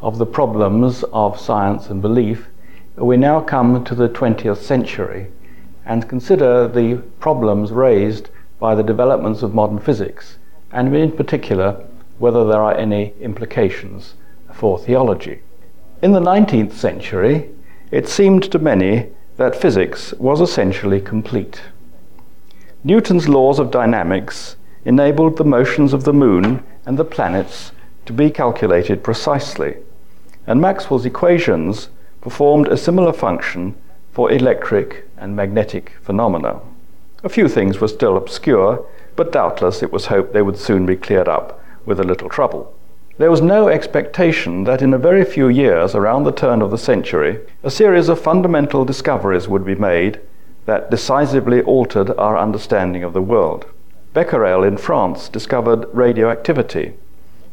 of the problems of science and belief, we now come to the 20th century and consider the problems raised by the developments of modern physics, and in particular, whether there are any implications for theology. In the 19th century, it seemed to many that physics was essentially complete. Newton's laws of dynamics enabled the motions of the moon and the planets to be calculated precisely, and Maxwell's equations performed a similar function for electric and magnetic phenomena. A few things were still obscure, but doubtless it was hoped they would soon be cleared up with a little trouble. There was no expectation that in a very few years, around the turn of the century, a series of fundamental discoveries would be made that decisively altered our understanding of the world. Becquerel in France discovered radioactivity,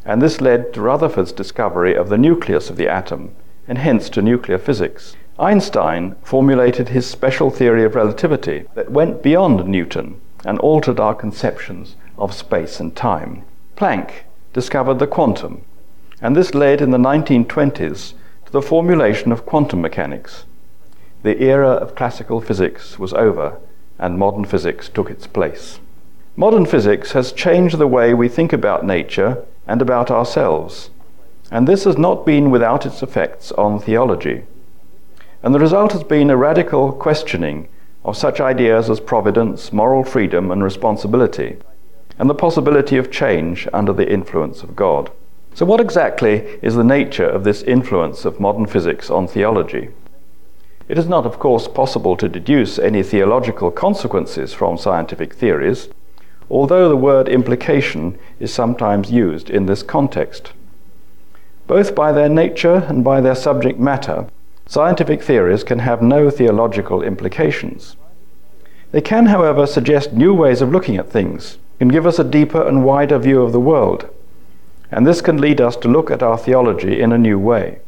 and this led to Rutherford's discovery of the nucleus of the atom, and hence to nuclear physics. Einstein formulated his special theory of relativity that went beyond Newton and altered our conceptions of space and time. Planck discovered the quantum, and this led in the 1920s to the formulation of quantum mechanics. The era of classical physics was over, and modern physics took its place. Modern physics has changed the way we think about nature and about ourselves. And this has not been without its effects on theology. And the result has been a radical questioning of such ideas as providence, moral freedom, and responsibility, and the possibility of change under the influence of God. So, what exactly is the nature of this influence of modern physics on theology? It is not, of course, possible to deduce any theological consequences from scientific theories although the word implication is sometimes used in this context. Both by their nature and by their subject matter, scientific theories can have no theological implications. They can, however, suggest new ways of looking at things, can give us a deeper and wider view of the world, and this can lead us to look at our theology in a new way.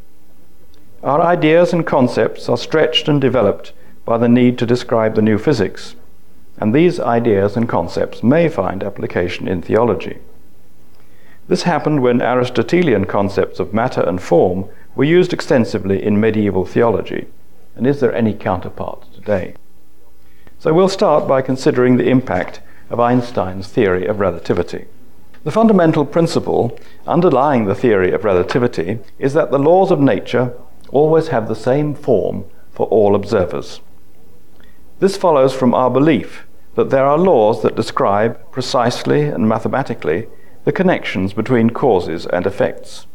Our ideas and concepts are stretched and developed by the need to describe the new physics and these ideas and concepts may find application in theology. This happened when Aristotelian concepts of matter and form were used extensively in medieval theology. And is there any counterpart today? So we'll start by considering the impact of Einstein's theory of relativity. The fundamental principle underlying the theory of relativity is that the laws of nature always have the same form for all observers. This follows from our belief that there are laws that describe precisely and mathematically the connections between causes and effects.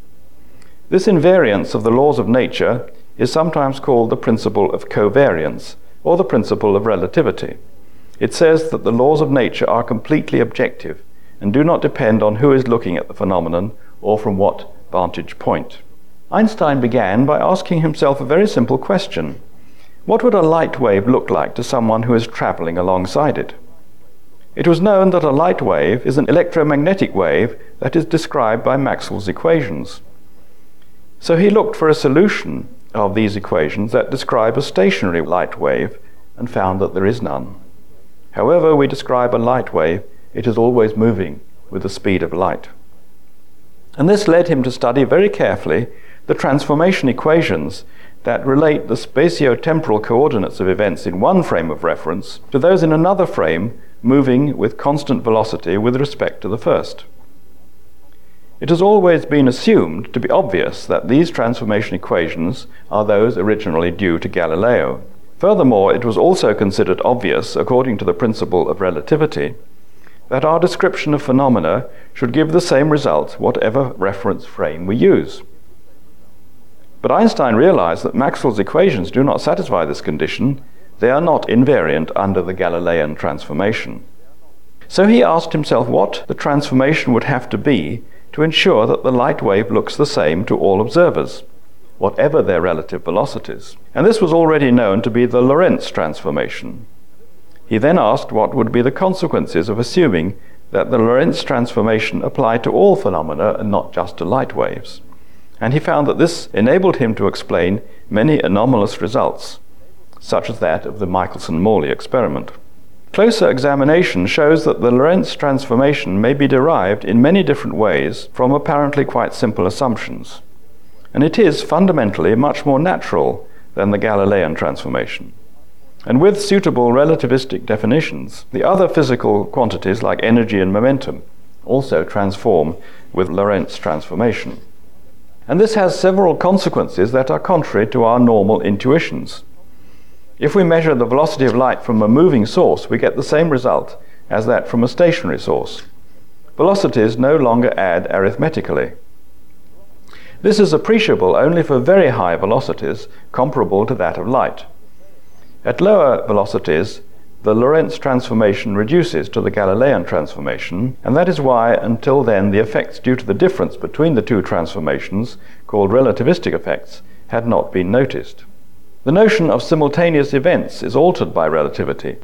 This invariance of the laws of nature is sometimes called the principle of covariance or the principle of relativity. It says that the laws of nature are completely objective and do not depend on who is looking at the phenomenon or from what vantage point. Einstein began by asking himself a very simple question what would a light wave look like to someone who is traveling alongside it? It was known that a light wave is an electromagnetic wave that is described by Maxwell's equations. So he looked for a solution of these equations that describe a stationary light wave and found that there is none. However we describe a light wave, it is always moving with the speed of light. And this led him to study very carefully the transformation equations that relate the spatio-temporal coordinates of events in one frame of reference to those in another frame moving with constant velocity with respect to the first. It has always been assumed to be obvious that these transformation equations are those originally due to Galileo. Furthermore, it was also considered obvious, according to the principle of relativity, that our description of phenomena should give the same result whatever reference frame we use. But Einstein realized that Maxwell's equations do not satisfy this condition. They are not invariant under the Galilean transformation. So he asked himself what the transformation would have to be to ensure that the light wave looks the same to all observers. whatever their relative velocities. And this was already known to be the Lorentz transformation. He then asked what would be the consequences of assuming that the Lorentz transformation applied to all phenomena and not just to light waves. And he found that this enabled him to explain many anomalous results, such as that of the Michelson Morley experiment. Closer examination shows that the Lorentz transformation may be derived in many different ways from apparently quite simple assumptions. And it is fundamentally much more natural than the Galilean transformation. And with suitable relativistic definitions, the other physical quantities like energy and momentum also transform with Lorentz transformation. And this has several consequences that are contrary to our normal intuitions. If we measure the velocity of light from a moving source, we get the same result as that from a stationary source. Velocities no longer add arithmetically. This is appreciable only for very high velocities comparable to that of light. At lower velocities, the Lorentz transformation reduces to the Galilean transformation, and that is why until then the effects due to the difference between the two transformations, called relativistic effects, had not been noticed. The notion of simultaneous events is altered by relativity.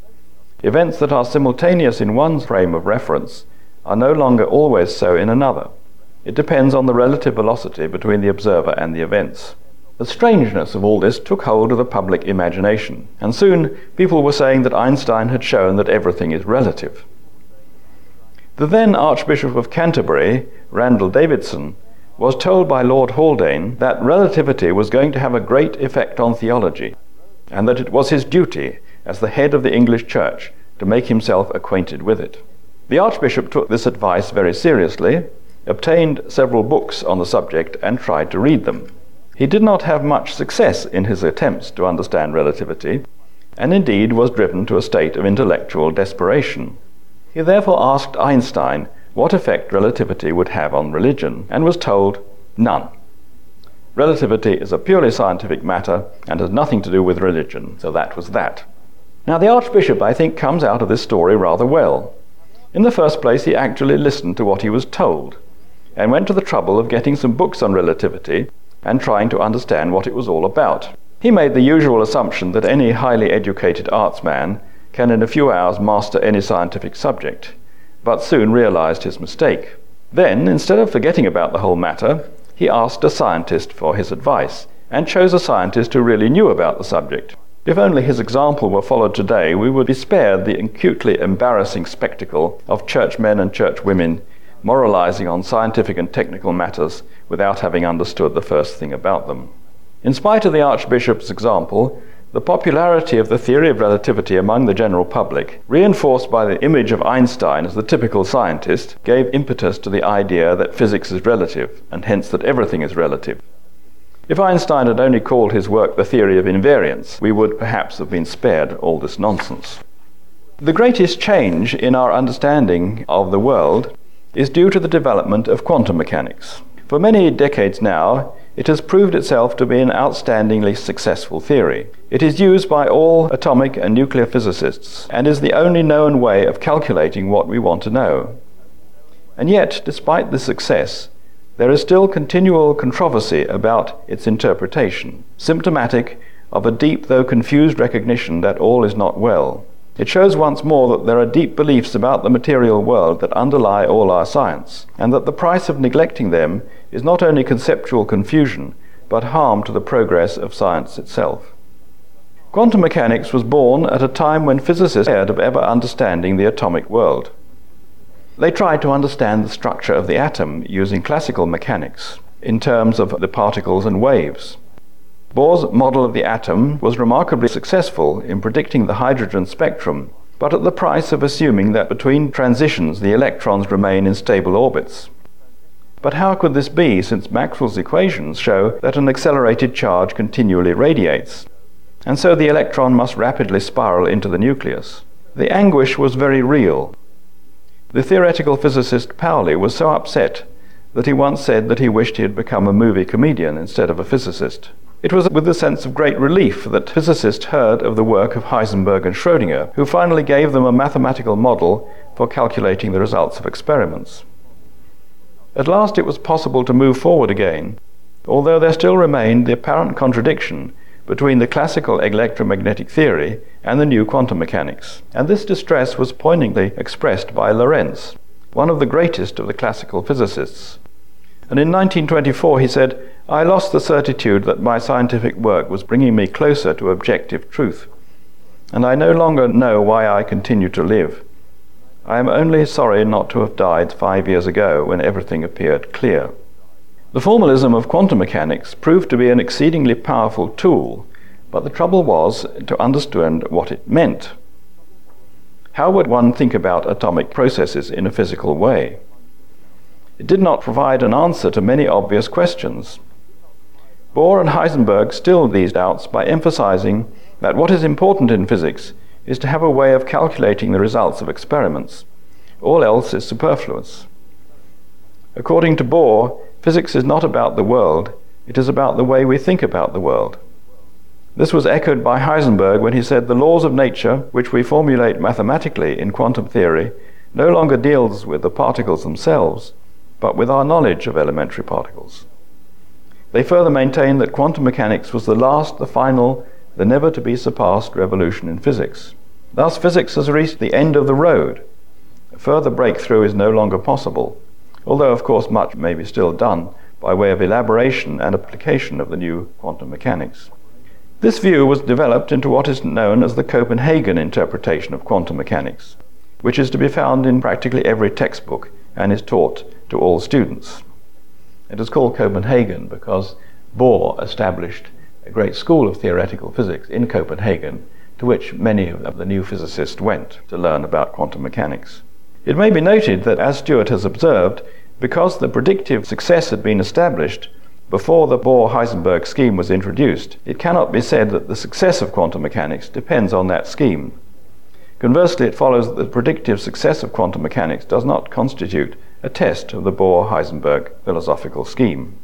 Events that are simultaneous in one frame of reference are no longer always so in another. It depends on the relative velocity between the observer and the events. The strangeness of all this took hold of the public imagination, and soon people were saying that Einstein had shown that everything is relative. The then Archbishop of Canterbury, Randall Davidson, was told by Lord Haldane that relativity was going to have a great effect on theology, and that it was his duty, as the head of the English Church, to make himself acquainted with it. The Archbishop took this advice very seriously, obtained several books on the subject, and tried to read them. He did not have much success in his attempts to understand relativity, and indeed was driven to a state of intellectual desperation. He therefore asked Einstein what effect relativity would have on religion, and was told none. Relativity is a purely scientific matter and has nothing to do with religion, so that was that. Now, the Archbishop, I think, comes out of this story rather well. In the first place, he actually listened to what he was told, and went to the trouble of getting some books on relativity and trying to understand what it was all about. He made the usual assumption that any highly educated artsman can in a few hours master any scientific subject, but soon realized his mistake. Then, instead of forgetting about the whole matter, he asked a scientist for his advice, and chose a scientist who really knew about the subject. If only his example were followed today, we would be spared the acutely embarrassing spectacle of churchmen and churchwomen moralizing on scientific and technical matters without having understood the first thing about them. In spite of the Archbishop's example, the popularity of the theory of relativity among the general public, reinforced by the image of Einstein as the typical scientist, gave impetus to the idea that physics is relative, and hence that everything is relative. If Einstein had only called his work the theory of invariance, we would perhaps have been spared all this nonsense. The greatest change in our understanding of the world is due to the development of quantum mechanics. For many decades now, it has proved itself to be an outstandingly successful theory. It is used by all atomic and nuclear physicists and is the only known way of calculating what we want to know. And yet, despite the success, there is still continual controversy about its interpretation, symptomatic of a deep though confused recognition that all is not well. It shows once more that there are deep beliefs about the material world that underlie all our science, and that the price of neglecting them is not only conceptual confusion, but harm to the progress of science itself. Quantum mechanics was born at a time when physicists despaired of ever understanding the atomic world. They tried to understand the structure of the atom using classical mechanics in terms of the particles and waves. Bohr's model of the atom was remarkably successful in predicting the hydrogen spectrum, but at the price of assuming that between transitions the electrons remain in stable orbits. But how could this be, since Maxwell's equations show that an accelerated charge continually radiates, and so the electron must rapidly spiral into the nucleus? The anguish was very real. The theoretical physicist Pauli was so upset that he once said that he wished he had become a movie comedian instead of a physicist. It was with a sense of great relief that physicists heard of the work of Heisenberg and Schrödinger, who finally gave them a mathematical model for calculating the results of experiments. At last it was possible to move forward again, although there still remained the apparent contradiction between the classical electromagnetic theory and the new quantum mechanics. And this distress was poignantly expressed by Lorentz, one of the greatest of the classical physicists. And in 1924 he said, I lost the certitude that my scientific work was bringing me closer to objective truth, and I no longer know why I continue to live. I am only sorry not to have died five years ago when everything appeared clear. The formalism of quantum mechanics proved to be an exceedingly powerful tool, but the trouble was to understand what it meant. How would one think about atomic processes in a physical way? It did not provide an answer to many obvious questions. Bohr and Heisenberg stilled these doubts by emphasizing that what is important in physics is to have a way of calculating the results of experiments. All else is superfluous. According to Bohr, physics is not about the world, it is about the way we think about the world. This was echoed by Heisenberg when he said the laws of nature, which we formulate mathematically in quantum theory, no longer deals with the particles themselves, but with our knowledge of elementary particles. They further maintain that quantum mechanics was the last, the final, the never to be surpassed revolution in physics. Thus, physics has reached the end of the road. A further breakthrough is no longer possible, although, of course, much may be still done by way of elaboration and application of the new quantum mechanics. This view was developed into what is known as the Copenhagen interpretation of quantum mechanics, which is to be found in practically every textbook and is taught to all students. It is called Copenhagen because Bohr established a great school of theoretical physics in Copenhagen to which many of the new physicists went to learn about quantum mechanics. It may be noted that, as Stewart has observed, because the predictive success had been established before the Bohr Heisenberg scheme was introduced, it cannot be said that the success of quantum mechanics depends on that scheme. Conversely, it follows that the predictive success of quantum mechanics does not constitute a test of the Bohr Heisenberg philosophical scheme.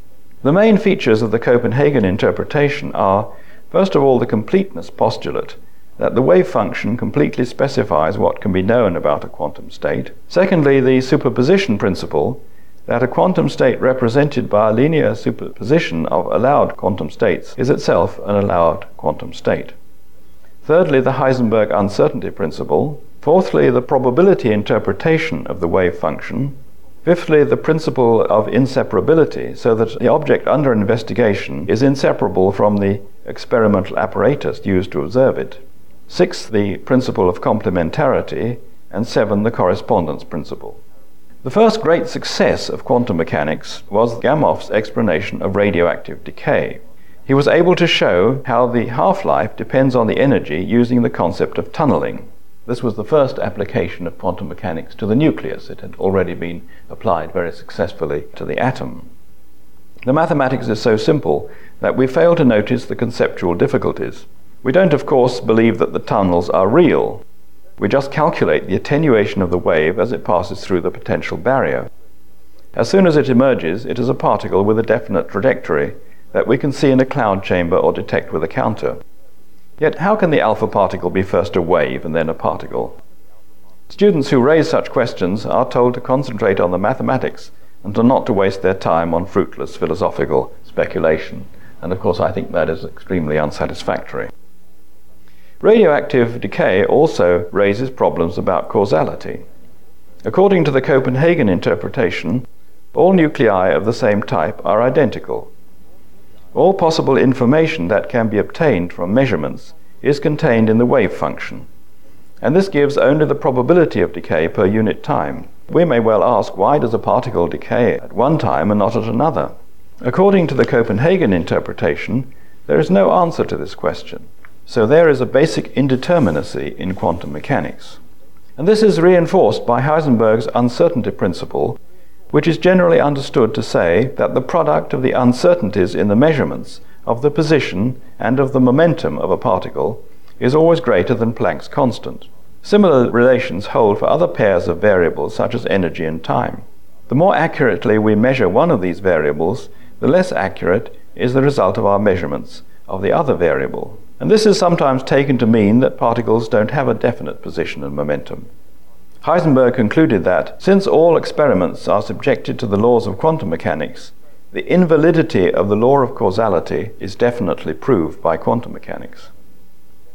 The main features of the Copenhagen interpretation are, first of all, the completeness postulate, that the wave function completely specifies what can be known about a quantum state. Secondly, the superposition principle, that a quantum state represented by a linear superposition of allowed quantum states is itself an allowed quantum state. Thirdly, the Heisenberg uncertainty principle. Fourthly, the probability interpretation of the wave function. Fifthly, the principle of inseparability, so that the object under investigation is inseparable from the experimental apparatus used to observe it. Sixth, the principle of complementarity, and seven, the correspondence principle. The first great success of quantum mechanics was Gamow's explanation of radioactive decay. He was able to show how the half life depends on the energy using the concept of tunneling. This was the first application of quantum mechanics to the nucleus. It had already been applied very successfully to the atom. The mathematics is so simple that we fail to notice the conceptual difficulties. We don't, of course, believe that the tunnels are real. We just calculate the attenuation of the wave as it passes through the potential barrier. As soon as it emerges, it is a particle with a definite trajectory that we can see in a cloud chamber or detect with a counter. Yet, how can the alpha particle be first a wave and then a particle? Students who raise such questions are told to concentrate on the mathematics and to not to waste their time on fruitless philosophical speculation. And of course, I think that is extremely unsatisfactory. Radioactive decay also raises problems about causality. According to the Copenhagen interpretation, all nuclei of the same type are identical. All possible information that can be obtained from measurements is contained in the wave function, and this gives only the probability of decay per unit time. We may well ask why does a particle decay at one time and not at another? According to the Copenhagen interpretation, there is no answer to this question. So there is a basic indeterminacy in quantum mechanics. And this is reinforced by Heisenberg's uncertainty principle, which is generally understood to say that the product of the uncertainties in the measurements of the position and of the momentum of a particle is always greater than Planck's constant. Similar relations hold for other pairs of variables such as energy and time. The more accurately we measure one of these variables, the less accurate is the result of our measurements of the other variable. And this is sometimes taken to mean that particles don't have a definite position and momentum. Heisenberg concluded that, since all experiments are subjected to the laws of quantum mechanics, the invalidity of the law of causality is definitely proved by quantum mechanics.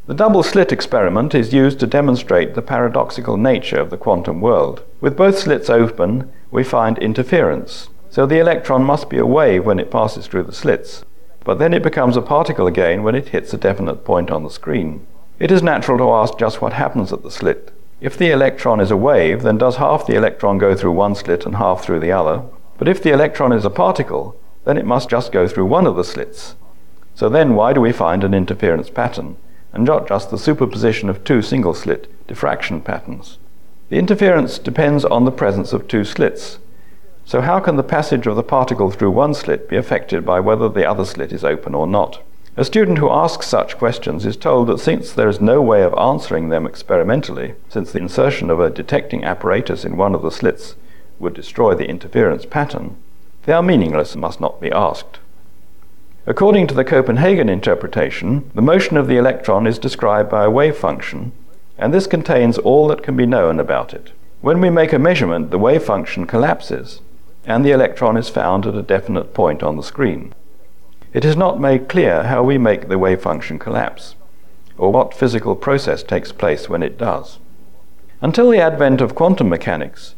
The double slit experiment is used to demonstrate the paradoxical nature of the quantum world. With both slits open, we find interference. So the electron must be a wave when it passes through the slits, but then it becomes a particle again when it hits a definite point on the screen. It is natural to ask just what happens at the slit. If the electron is a wave, then does half the electron go through one slit and half through the other? But if the electron is a particle, then it must just go through one of the slits. So then why do we find an interference pattern, and not just the superposition of two single slit diffraction patterns? The interference depends on the presence of two slits. So how can the passage of the particle through one slit be affected by whether the other slit is open or not? A student who asks such questions is told that since there is no way of answering them experimentally, since the insertion of a detecting apparatus in one of the slits would destroy the interference pattern, they are meaningless and must not be asked. According to the Copenhagen interpretation, the motion of the electron is described by a wave function, and this contains all that can be known about it. When we make a measurement, the wave function collapses, and the electron is found at a definite point on the screen. It is not made clear how we make the wave function collapse, or what physical process takes place when it does. Until the advent of quantum mechanics,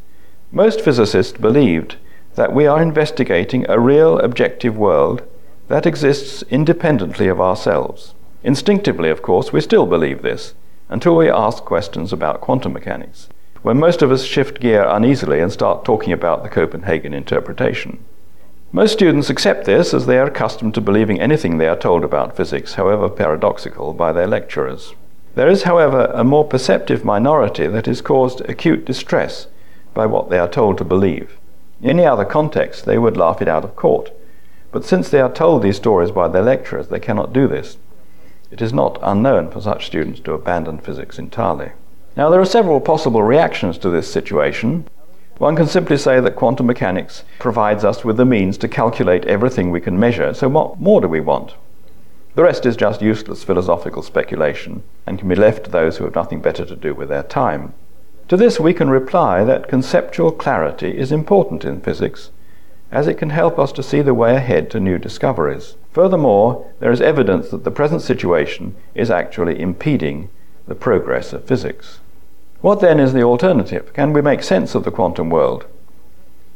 most physicists believed that we are investigating a real objective world that exists independently of ourselves. Instinctively, of course, we still believe this until we ask questions about quantum mechanics, when most of us shift gear uneasily and start talking about the Copenhagen interpretation. Most students accept this as they are accustomed to believing anything they are told about physics, however paradoxical, by their lecturers. There is, however, a more perceptive minority that is caused acute distress by what they are told to believe. In any other context, they would laugh it out of court. But since they are told these stories by their lecturers, they cannot do this. It is not unknown for such students to abandon physics entirely. Now, there are several possible reactions to this situation. One can simply say that quantum mechanics provides us with the means to calculate everything we can measure, so what more do we want? The rest is just useless philosophical speculation and can be left to those who have nothing better to do with their time. To this we can reply that conceptual clarity is important in physics, as it can help us to see the way ahead to new discoveries. Furthermore, there is evidence that the present situation is actually impeding the progress of physics. What then is the alternative? Can we make sense of the quantum world?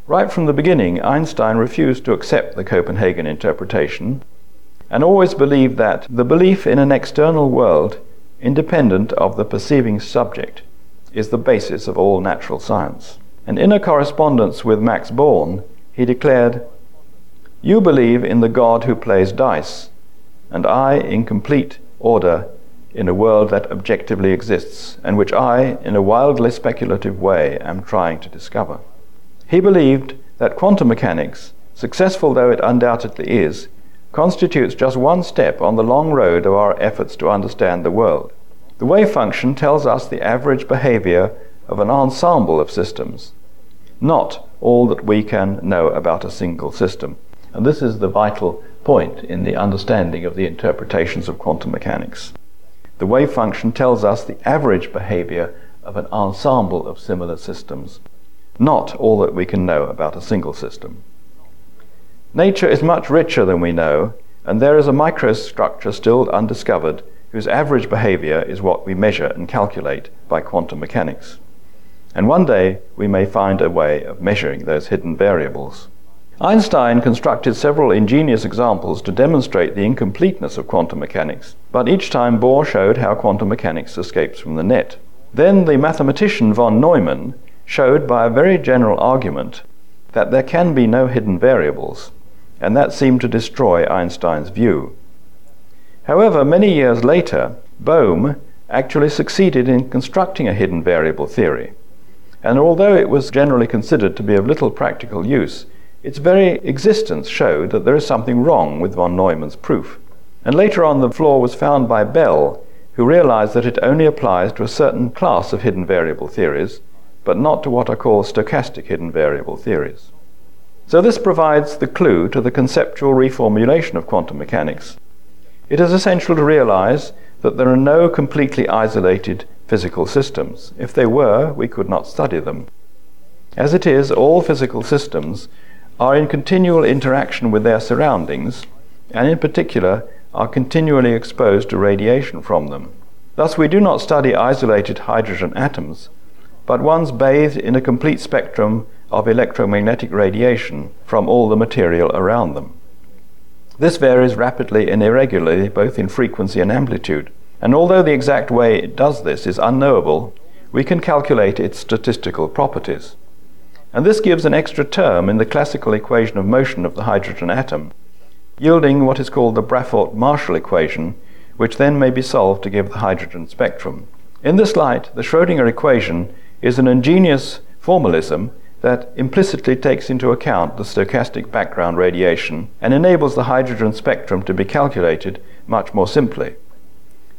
Right from the beginning, Einstein refused to accept the Copenhagen interpretation and always believed that the belief in an external world, independent of the perceiving subject, is the basis of all natural science. And in a correspondence with Max Born, he declared, You believe in the God who plays dice, and I in complete order in a world that objectively exists, and which I, in a wildly speculative way, am trying to discover. He believed that quantum mechanics, successful though it undoubtedly is, constitutes just one step on the long road of our efforts to understand the world. The wave function tells us the average behavior of an ensemble of systems, not all that we can know about a single system. And this is the vital point in the understanding of the interpretations of quantum mechanics. The wave function tells us the average behavior of an ensemble of similar systems, not all that we can know about a single system. Nature is much richer than we know, and there is a microstructure still undiscovered whose average behavior is what we measure and calculate by quantum mechanics. And one day we may find a way of measuring those hidden variables. Einstein constructed several ingenious examples to demonstrate the incompleteness of quantum mechanics, but each time Bohr showed how quantum mechanics escapes from the net. Then the mathematician von Neumann showed by a very general argument that there can be no hidden variables, and that seemed to destroy Einstein's view. However, many years later, Bohm actually succeeded in constructing a hidden variable theory. And although it was generally considered to be of little practical use, its very existence showed that there is something wrong with von Neumann's proof. And later on, the flaw was found by Bell, who realized that it only applies to a certain class of hidden variable theories, but not to what are called stochastic hidden variable theories. So this provides the clue to the conceptual reformulation of quantum mechanics it is essential to realize that there are no completely isolated physical systems. If they were, we could not study them. As it is, all physical systems are in continual interaction with their surroundings, and in particular are continually exposed to radiation from them. Thus, we do not study isolated hydrogen atoms, but ones bathed in a complete spectrum of electromagnetic radiation from all the material around them. This varies rapidly and irregularly both in frequency and amplitude, and although the exact way it does this is unknowable, we can calculate its statistical properties. And this gives an extra term in the classical equation of motion of the hydrogen atom, yielding what is called the Braffort-Marshall equation, which then may be solved to give the hydrogen spectrum. In this light, the Schrödinger equation is an ingenious formalism that implicitly takes into account the stochastic background radiation and enables the hydrogen spectrum to be calculated much more simply.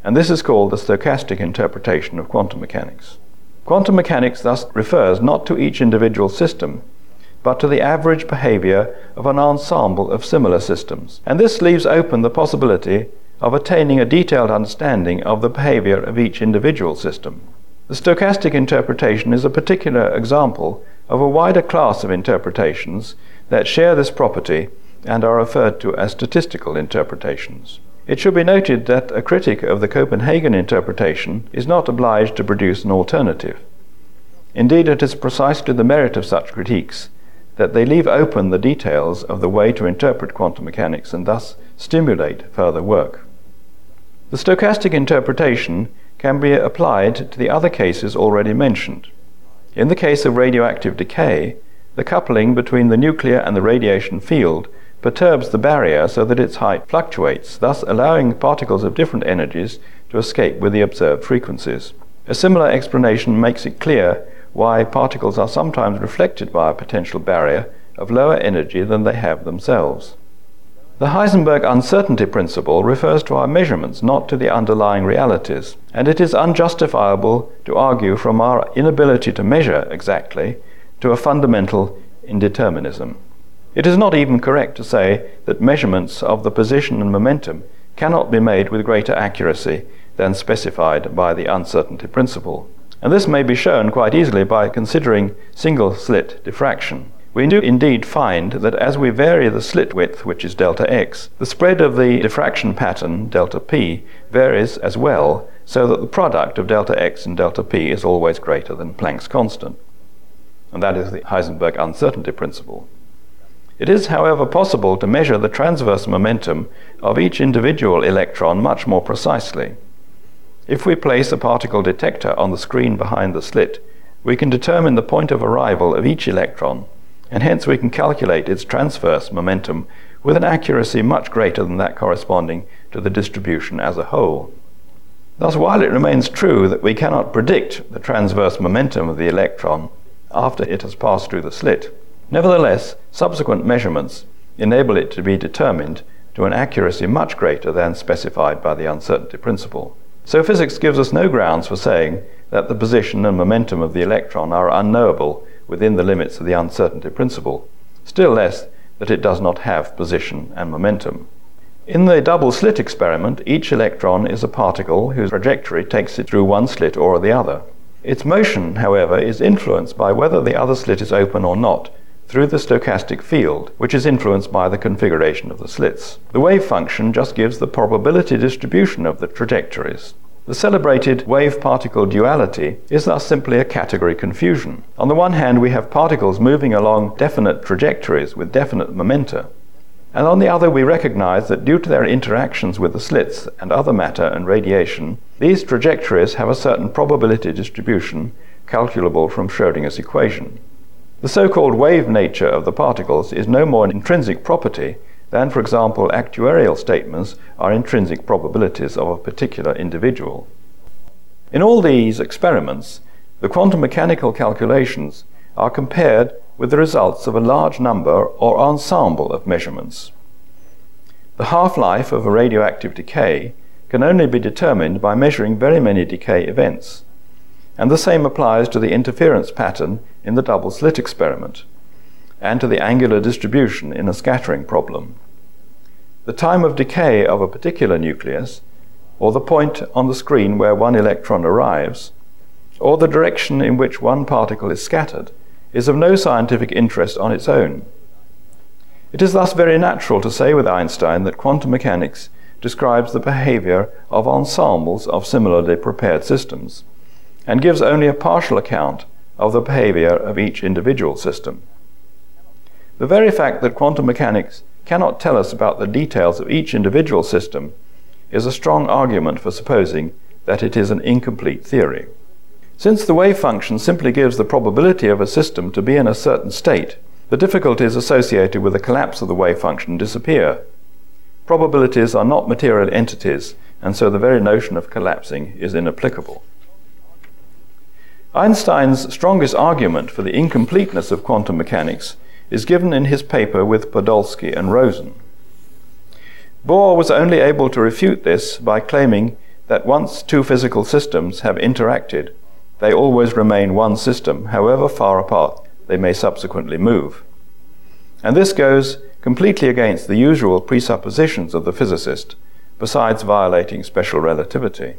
And this is called the stochastic interpretation of quantum mechanics. Quantum mechanics thus refers not to each individual system, but to the average behavior of an ensemble of similar systems. And this leaves open the possibility of attaining a detailed understanding of the behavior of each individual system. The stochastic interpretation is a particular example of a wider class of interpretations that share this property and are referred to as statistical interpretations. It should be noted that a critic of the Copenhagen interpretation is not obliged to produce an alternative. Indeed, it is precisely the merit of such critiques that they leave open the details of the way to interpret quantum mechanics and thus stimulate further work. The stochastic interpretation can be applied to the other cases already mentioned. In the case of radioactive decay, the coupling between the nuclear and the radiation field perturbs the barrier so that its height fluctuates, thus allowing particles of different energies to escape with the observed frequencies. A similar explanation makes it clear why particles are sometimes reflected by a potential barrier of lower energy than they have themselves. The Heisenberg uncertainty principle refers to our measurements, not to the underlying realities, and it is unjustifiable to argue from our inability to measure exactly to a fundamental indeterminism. It is not even correct to say that measurements of the position and momentum cannot be made with greater accuracy than specified by the uncertainty principle. And this may be shown quite easily by considering single slit diffraction. We do indeed find that as we vary the slit width, which is delta x, the spread of the diffraction pattern, delta p, varies as well, so that the product of delta x and delta p is always greater than Planck's constant. And that is the Heisenberg uncertainty principle. It is, however, possible to measure the transverse momentum of each individual electron much more precisely. If we place a particle detector on the screen behind the slit, we can determine the point of arrival of each electron and hence we can calculate its transverse momentum with an accuracy much greater than that corresponding to the distribution as a whole. Thus, while it remains true that we cannot predict the transverse momentum of the electron after it has passed through the slit, nevertheless, subsequent measurements enable it to be determined to an accuracy much greater than specified by the uncertainty principle. So physics gives us no grounds for saying that the position and momentum of the electron are unknowable within the limits of the uncertainty principle, still less that it does not have position and momentum. In the double slit experiment, each electron is a particle whose trajectory takes it through one slit or the other. Its motion, however, is influenced by whether the other slit is open or not through the stochastic field, which is influenced by the configuration of the slits. The wave function just gives the probability distribution of the trajectories. The celebrated wave-particle duality is thus simply a category confusion. On the one hand, we have particles moving along definite trajectories with definite momenta, and on the other, we recognize that due to their interactions with the slits and other matter and radiation, these trajectories have a certain probability distribution calculable from Schrödinger's equation. The so-called wave nature of the particles is no more an intrinsic property than, for example, actuarial statements are intrinsic probabilities of a particular individual. In all these experiments, the quantum mechanical calculations are compared with the results of a large number or ensemble of measurements. The half-life of a radioactive decay can only be determined by measuring very many decay events, and the same applies to the interference pattern in the double slit experiment and to the angular distribution in a scattering problem. The time of decay of a particular nucleus, or the point on the screen where one electron arrives, or the direction in which one particle is scattered, is of no scientific interest on its own. It is thus very natural to say with Einstein that quantum mechanics describes the behavior of ensembles of similarly prepared systems, and gives only a partial account of the behavior of each individual system. The very fact that quantum mechanics cannot tell us about the details of each individual system is a strong argument for supposing that it is an incomplete theory. Since the wave function simply gives the probability of a system to be in a certain state, the difficulties associated with the collapse of the wave function disappear. Probabilities are not material entities, and so the very notion of collapsing is inapplicable. Einstein's strongest argument for the incompleteness of quantum mechanics is given in his paper with Podolsky and Rosen. Bohr was only able to refute this by claiming that once two physical systems have interacted, they always remain one system, however far apart they may subsequently move. And this goes completely against the usual presuppositions of the physicist, besides violating special relativity.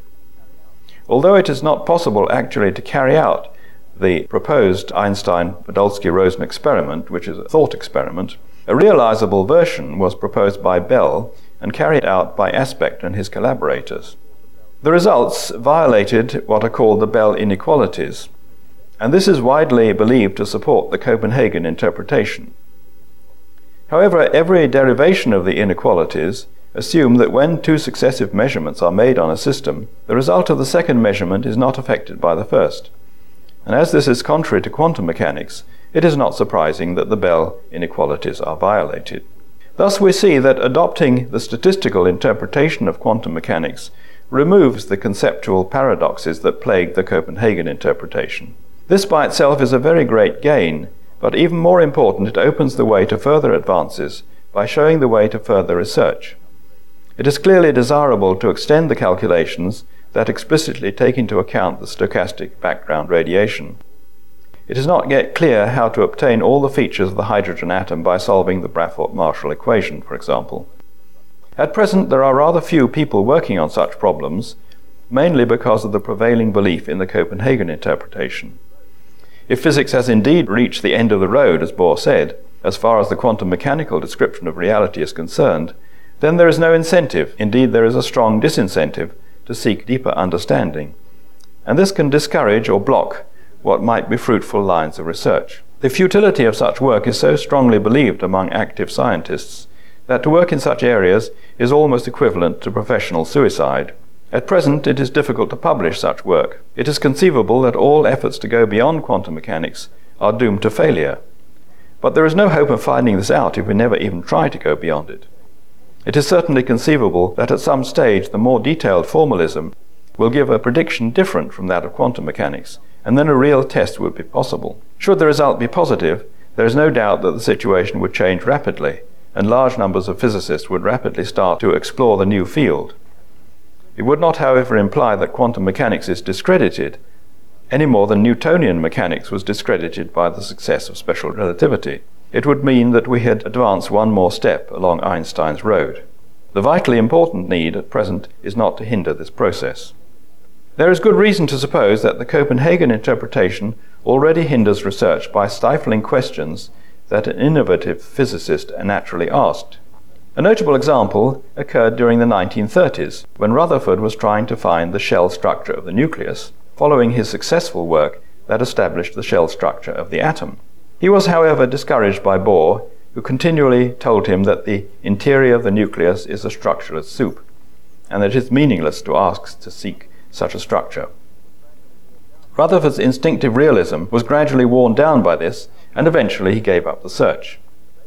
Although it is not possible actually to carry out the proposed Einstein Podolsky Rosen experiment, which is a thought experiment, a realizable version was proposed by Bell and carried out by Aspect and his collaborators. The results violated what are called the Bell inequalities, and this is widely believed to support the Copenhagen interpretation. However, every derivation of the inequalities assume that when two successive measurements are made on a system, the result of the second measurement is not affected by the first. And as this is contrary to quantum mechanics, it is not surprising that the Bell inequalities are violated. Thus, we see that adopting the statistical interpretation of quantum mechanics removes the conceptual paradoxes that plague the Copenhagen interpretation. This by itself is a very great gain, but even more important, it opens the way to further advances by showing the way to further research. It is clearly desirable to extend the calculations that explicitly take into account the stochastic background radiation. It is not yet clear how to obtain all the features of the hydrogen atom by solving the Braffort-Marshall equation, for example. At present, there are rather few people working on such problems, mainly because of the prevailing belief in the Copenhagen interpretation. If physics has indeed reached the end of the road, as Bohr said, as far as the quantum mechanical description of reality is concerned, then there is no incentive, indeed, there is a strong disincentive, to seek deeper understanding. And this can discourage or block what might be fruitful lines of research. The futility of such work is so strongly believed among active scientists that to work in such areas is almost equivalent to professional suicide. At present, it is difficult to publish such work. It is conceivable that all efforts to go beyond quantum mechanics are doomed to failure. But there is no hope of finding this out if we never even try to go beyond it. It is certainly conceivable that at some stage the more detailed formalism will give a prediction different from that of quantum mechanics, and then a real test would be possible. Should the result be positive, there is no doubt that the situation would change rapidly, and large numbers of physicists would rapidly start to explore the new field. It would not, however, imply that quantum mechanics is discredited, any more than Newtonian mechanics was discredited by the success of special relativity it would mean that we had advanced one more step along Einstein's road. The vitally important need at present is not to hinder this process. There is good reason to suppose that the Copenhagen interpretation already hinders research by stifling questions that an innovative physicist naturally asked. A notable example occurred during the 1930s, when Rutherford was trying to find the shell structure of the nucleus, following his successful work that established the shell structure of the atom. He was, however, discouraged by Bohr, who continually told him that the interior of the nucleus is a structureless soup, and that it is meaningless to ask to seek such a structure. Rutherford's instinctive realism was gradually worn down by this, and eventually he gave up the search.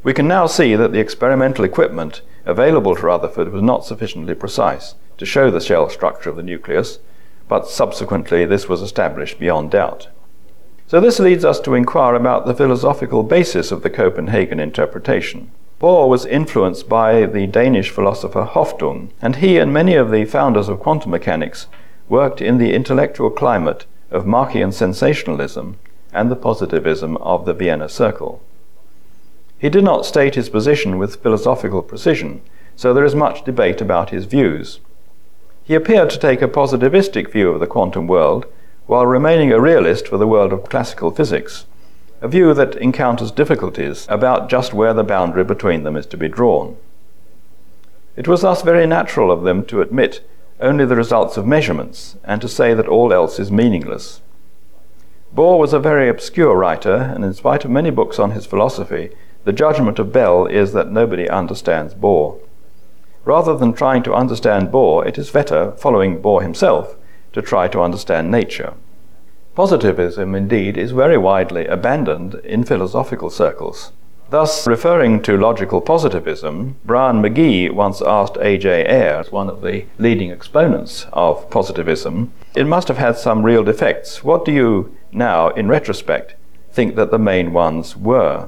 We can now see that the experimental equipment available to Rutherford was not sufficiently precise to show the shell structure of the nucleus, but subsequently this was established beyond doubt. So this leads us to inquire about the philosophical basis of the Copenhagen interpretation. Bohr was influenced by the Danish philosopher Høffding, and he and many of the founders of quantum mechanics worked in the intellectual climate of Machian sensationalism and the positivism of the Vienna Circle. He did not state his position with philosophical precision, so there is much debate about his views. He appeared to take a positivistic view of the quantum world while remaining a realist for the world of classical physics. a view that encounters difficulties about just where the boundary between them is to be drawn. It was thus very natural of them to admit only the results of measurements and to say that all else is meaningless. Bohr was a very obscure writer, and in spite of many books on his philosophy, the judgment of Bell is that nobody understands Bohr. Rather than trying to understand Bohr, it is better, following Bohr himself, to try to understand nature. Positivism, indeed, is very widely abandoned in philosophical circles. Thus, referring to logical positivism, Bryan Magee once asked A.J. Ayer, one of the leading exponents of positivism, it must have had some real defects. What do you now, in retrospect, think that the main ones were?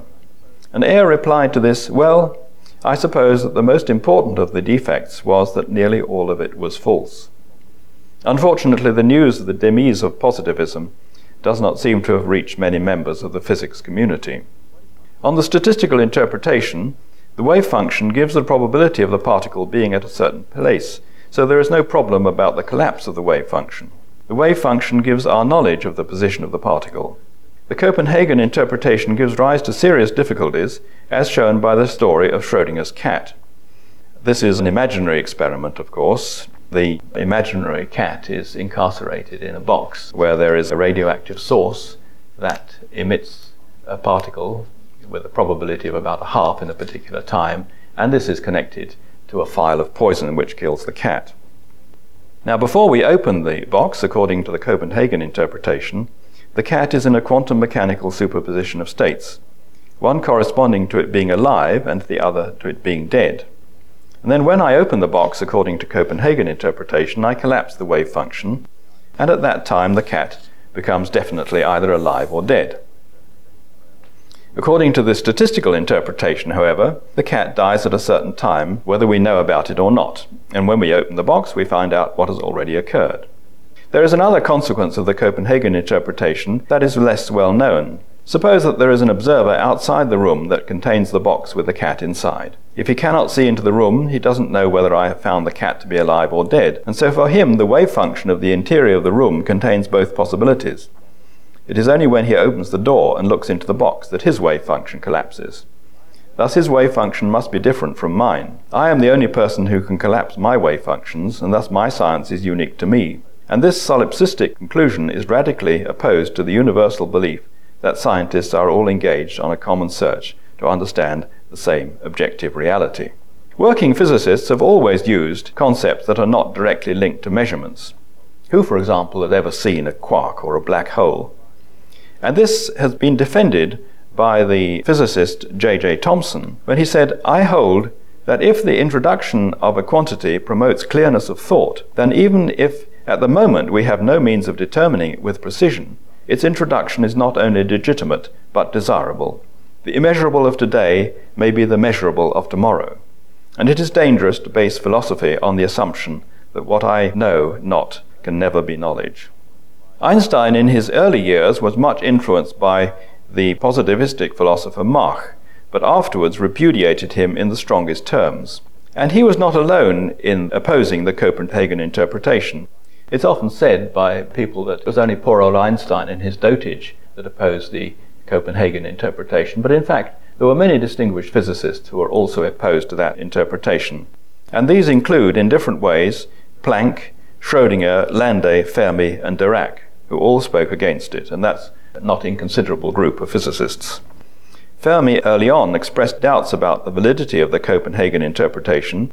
And Ayer replied to this, Well, I suppose that the most important of the defects was that nearly all of it was false. Unfortunately, the news of the demise of positivism does not seem to have reached many members of the physics community. On the statistical interpretation, the wave function gives the probability of the particle being at a certain place, so there is no problem about the collapse of the wave function. The wave function gives our knowledge of the position of the particle. The Copenhagen interpretation gives rise to serious difficulties, as shown by the story of Schrödinger's cat. This is an imaginary experiment, of course, the imaginary cat is incarcerated in a box where there is a radioactive source that emits a particle with a probability of about a half in a particular time, and this is connected to a phial of poison which kills the cat. Now, before we open the box, according to the Copenhagen interpretation, the cat is in a quantum mechanical superposition of states, one corresponding to it being alive and the other to it being dead. And then when I open the box according to Copenhagen interpretation, I collapse the wave function, and at that time the cat becomes definitely either alive or dead. According to the statistical interpretation, however, the cat dies at a certain time, whether we know about it or not, and when we open the box, we find out what has already occurred. There is another consequence of the Copenhagen interpretation that is less well known. Suppose that there is an observer outside the room that contains the box with the cat inside. If he cannot see into the room, he doesn't know whether I have found the cat to be alive or dead, and so for him the wave function of the interior of the room contains both possibilities. It is only when he opens the door and looks into the box that his wave function collapses. Thus his wave function must be different from mine. I am the only person who can collapse my wave functions, and thus my science is unique to me. And this solipsistic conclusion is radically opposed to the universal belief that scientists are all engaged on a common search to understand the same objective reality. Working physicists have always used concepts that are not directly linked to measurements. Who, for example, had ever seen a quark or a black hole? And this has been defended by the physicist J.J. Thomson when he said, I hold that if the introduction of a quantity promotes clearness of thought, then even if at the moment we have no means of determining it with precision, its introduction is not only legitimate but desirable. The immeasurable of today may be the measurable of tomorrow. And it is dangerous to base philosophy on the assumption that what I know not can never be knowledge. Einstein, in his early years, was much influenced by the positivistic philosopher Mach, but afterwards repudiated him in the strongest terms. And he was not alone in opposing the Copenhagen interpretation. It's often said by people that it was only poor old Einstein in his dotage that opposed the Copenhagen interpretation, but in fact, there were many distinguished physicists who were also opposed to that interpretation. And these include, in different ways, Planck, Schrödinger, Landé, Fermi, and Dirac, who all spoke against it, and that's a not inconsiderable group of physicists. Fermi early on expressed doubts about the validity of the Copenhagen interpretation,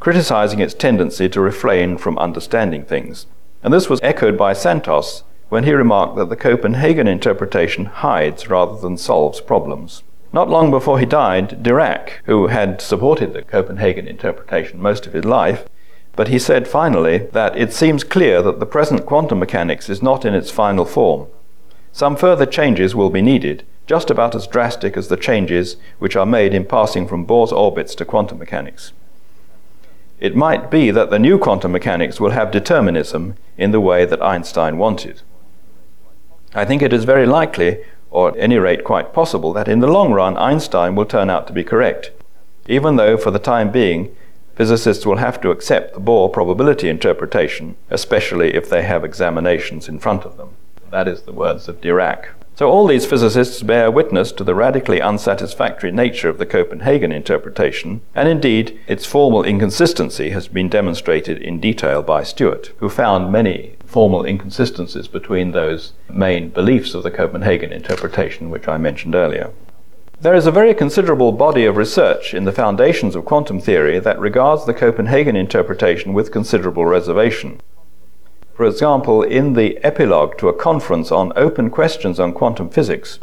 criticizing its tendency to refrain from understanding things. And this was echoed by Santos when he remarked that the Copenhagen interpretation hides rather than solves problems. Not long before he died, Dirac, who had supported the Copenhagen interpretation most of his life, but he said finally that it seems clear that the present quantum mechanics is not in its final form. Some further changes will be needed, just about as drastic as the changes which are made in passing from Bohr's orbits to quantum mechanics. It might be that the new quantum mechanics will have determinism in the way that Einstein wanted. I think it is very likely, or at any rate quite possible, that in the long run Einstein will turn out to be correct, even though for the time being physicists will have to accept the Bohr probability interpretation, especially if they have examinations in front of them. That is the words of Dirac. So all these physicists bear witness to the radically unsatisfactory nature of the Copenhagen interpretation, and indeed its formal inconsistency has been demonstrated in detail by Stewart, who found many formal inconsistencies between those main beliefs of the Copenhagen interpretation which I mentioned earlier. There is a very considerable body of research in the foundations of quantum theory that regards the Copenhagen interpretation with considerable reservation. For example, in the epilogue to a conference on open questions on quantum physics,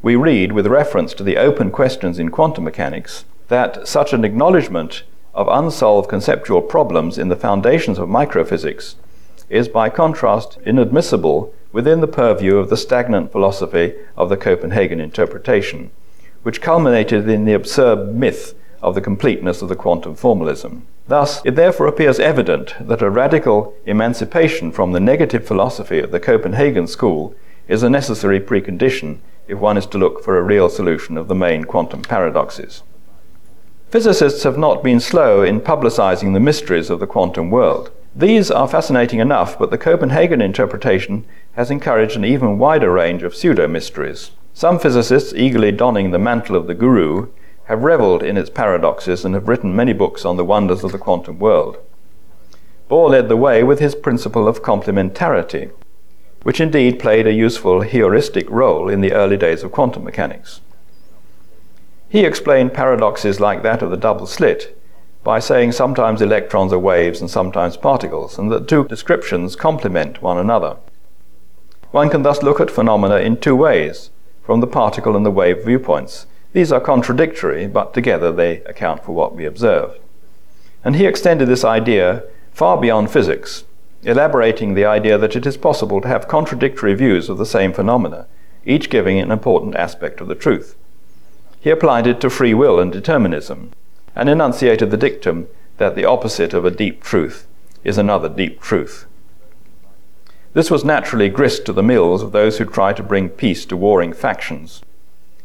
we read, with reference to the open questions in quantum mechanics, that such an acknowledgement of unsolved conceptual problems in the foundations of microphysics is, by contrast, inadmissible within the purview of the stagnant philosophy of the Copenhagen interpretation, which culminated in the absurd myth of the completeness of the quantum formalism. Thus, it therefore appears evident that a radical emancipation from the negative philosophy of the Copenhagen school is a necessary precondition if one is to look for a real solution of the main quantum paradoxes. Physicists have not been slow in publicizing the mysteries of the quantum world. These are fascinating enough, but the Copenhagen interpretation has encouraged an even wider range of pseudo mysteries. Some physicists, eagerly donning the mantle of the guru, have reveled in its paradoxes and have written many books on the wonders of the quantum world. Bohr led the way with his principle of complementarity, which indeed played a useful heuristic role in the early days of quantum mechanics. He explained paradoxes like that of the double slit by saying sometimes electrons are waves and sometimes particles, and that two descriptions complement one another. One can thus look at phenomena in two ways, from the particle and the wave viewpoints, these are contradictory, but together they account for what we observe. And he extended this idea far beyond physics, elaborating the idea that it is possible to have contradictory views of the same phenomena, each giving an important aspect of the truth. He applied it to free will and determinism, and enunciated the dictum that the opposite of a deep truth is another deep truth. This was naturally grist to the mills of those who try to bring peace to warring factions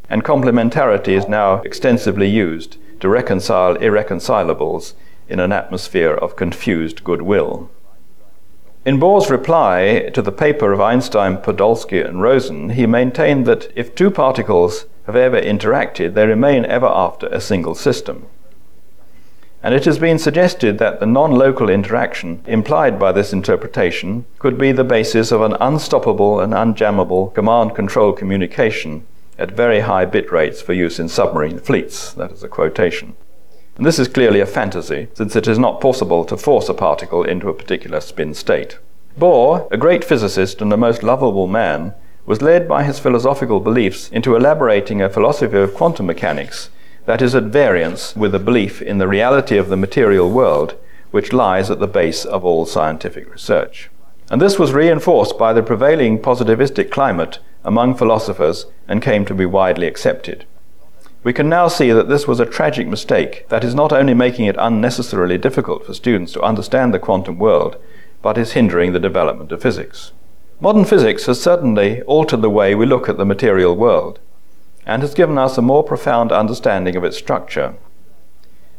and complementarity is now extensively used to reconcile irreconcilables in an atmosphere of confused goodwill. In Bohr's reply to the paper of Einstein, Podolsky, and Rosen, he maintained that if two particles have ever interacted, they remain ever after a single system. And it has been suggested that the non local interaction implied by this interpretation could be the basis of an unstoppable and unjammable command control communication at very high bit rates for use in submarine fleets. That is a quotation. And this is clearly a fantasy, since it is not possible to force a particle into a particular spin state. Bohr, a great physicist and a most lovable man, was led by his philosophical beliefs into elaborating a philosophy of quantum mechanics that is at variance with the belief in the reality of the material world, which lies at the base of all scientific research. And this was reinforced by the prevailing positivistic climate among philosophers and came to be widely accepted. We can now see that this was a tragic mistake that is not only making it unnecessarily difficult for students to understand the quantum world, but is hindering the development of physics. Modern physics has certainly altered the way we look at the material world and has given us a more profound understanding of its structure.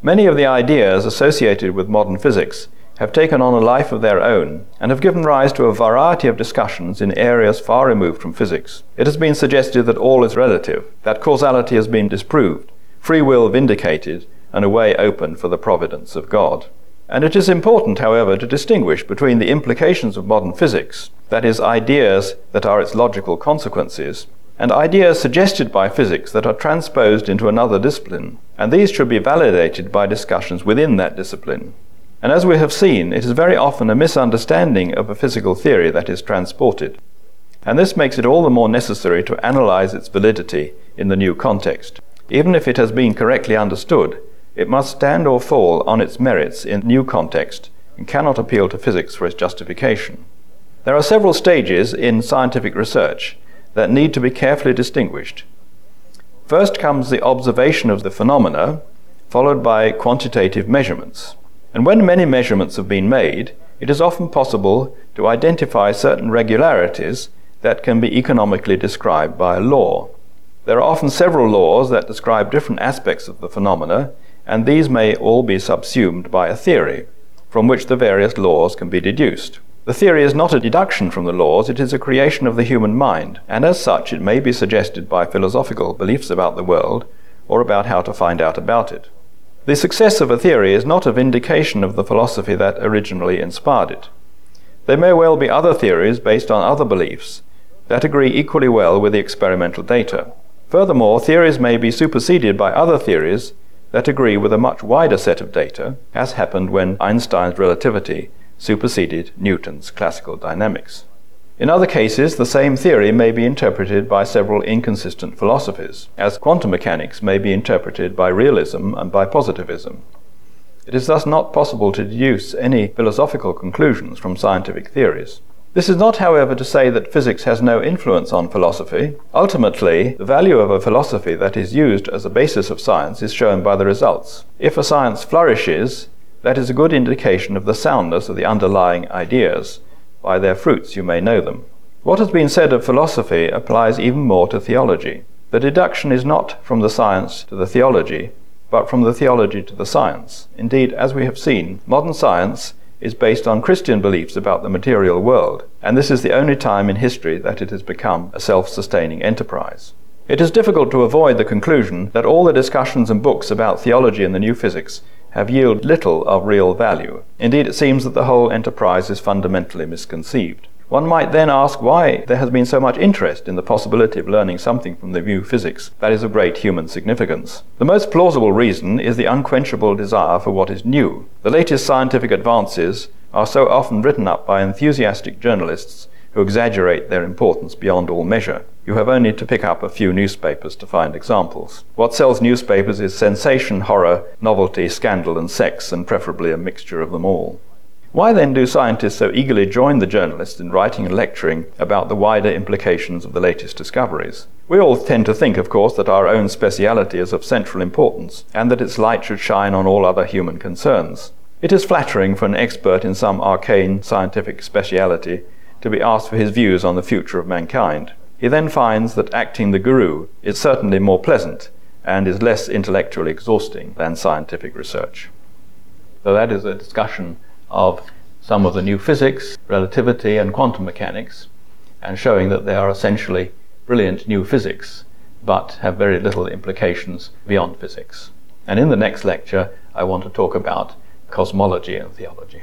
Many of the ideas associated with modern physics have taken on a life of their own and have given rise to a variety of discussions in areas far removed from physics. It has been suggested that all is relative, that causality has been disproved, free will vindicated, and a way open for the providence of God. And it is important, however, to distinguish between the implications of modern physics, that is, ideas that are its logical consequences, and ideas suggested by physics that are transposed into another discipline, and these should be validated by discussions within that discipline. And as we have seen, it is very often a misunderstanding of a physical theory that is transported. And this makes it all the more necessary to analyze its validity in the new context. Even if it has been correctly understood, it must stand or fall on its merits in new context and cannot appeal to physics for its justification. There are several stages in scientific research that need to be carefully distinguished. First comes the observation of the phenomena, followed by quantitative measurements. And when many measurements have been made, it is often possible to identify certain regularities that can be economically described by a law. There are often several laws that describe different aspects of the phenomena, and these may all be subsumed by a theory, from which the various laws can be deduced. The The theory is not a deduction from the laws, it is a creation of the human mind, and as such it may be suggested by philosophical beliefs about the world or about how to find out about it. The success of a theory is not a vindication of the philosophy that originally inspired it. There may well be other theories based on other beliefs that agree equally well with the experimental data. Furthermore, theories may be superseded by other theories that agree with a much wider set of data, as happened when Einstein's relativity superseded Newton's classical dynamics. In other cases, the same theory may be interpreted by several inconsistent philosophies, as quantum mechanics may be interpreted by realism and by positivism. It is thus not possible to deduce any philosophical conclusions from scientific theories. This is not, however, to say that physics has no influence on philosophy. Ultimately, the value of a philosophy that is used as a basis of science is shown by the results. If a science flourishes, that is a good indication of the soundness of the underlying ideas. By their fruits you may know them. What has been said of philosophy applies even more to theology. The deduction is not from the science to the theology, but from the theology to the science. Indeed, as we have seen, modern science is based on Christian beliefs about the material world, and this is the only time in history that it has become a self sustaining enterprise. It is difficult to avoid the conclusion that all the discussions and books about theology and the new physics have yielded little of real value. Indeed, it seems that the whole enterprise is fundamentally misconceived. One might then ask why there has been so much interest in the possibility of learning something from the new physics that is of great human significance. The most plausible reason is the unquenchable desire for what is new. The latest scientific advances are so often written up by enthusiastic journalists who exaggerate their importance beyond all measure. You have only to pick up a few newspapers to find examples. What sells newspapers is sensation, horror, novelty, scandal, and sex, and preferably a mixture of them all. Why then do scientists so eagerly join the journalists in writing and lecturing about the wider implications of the latest discoveries? We all tend to think, of course, that our own speciality is of central importance, and that its light should shine on all other human concerns. It is flattering for an expert in some arcane scientific speciality to be asked for his views on the future of mankind. He then finds that acting the guru is certainly more pleasant and is less intellectually exhausting than scientific research. So that is a discussion of some of the new physics, relativity, and quantum mechanics, and showing that they are essentially brilliant new physics, but have very little implications beyond physics. And in the next lecture, I want to talk about cosmology and theology.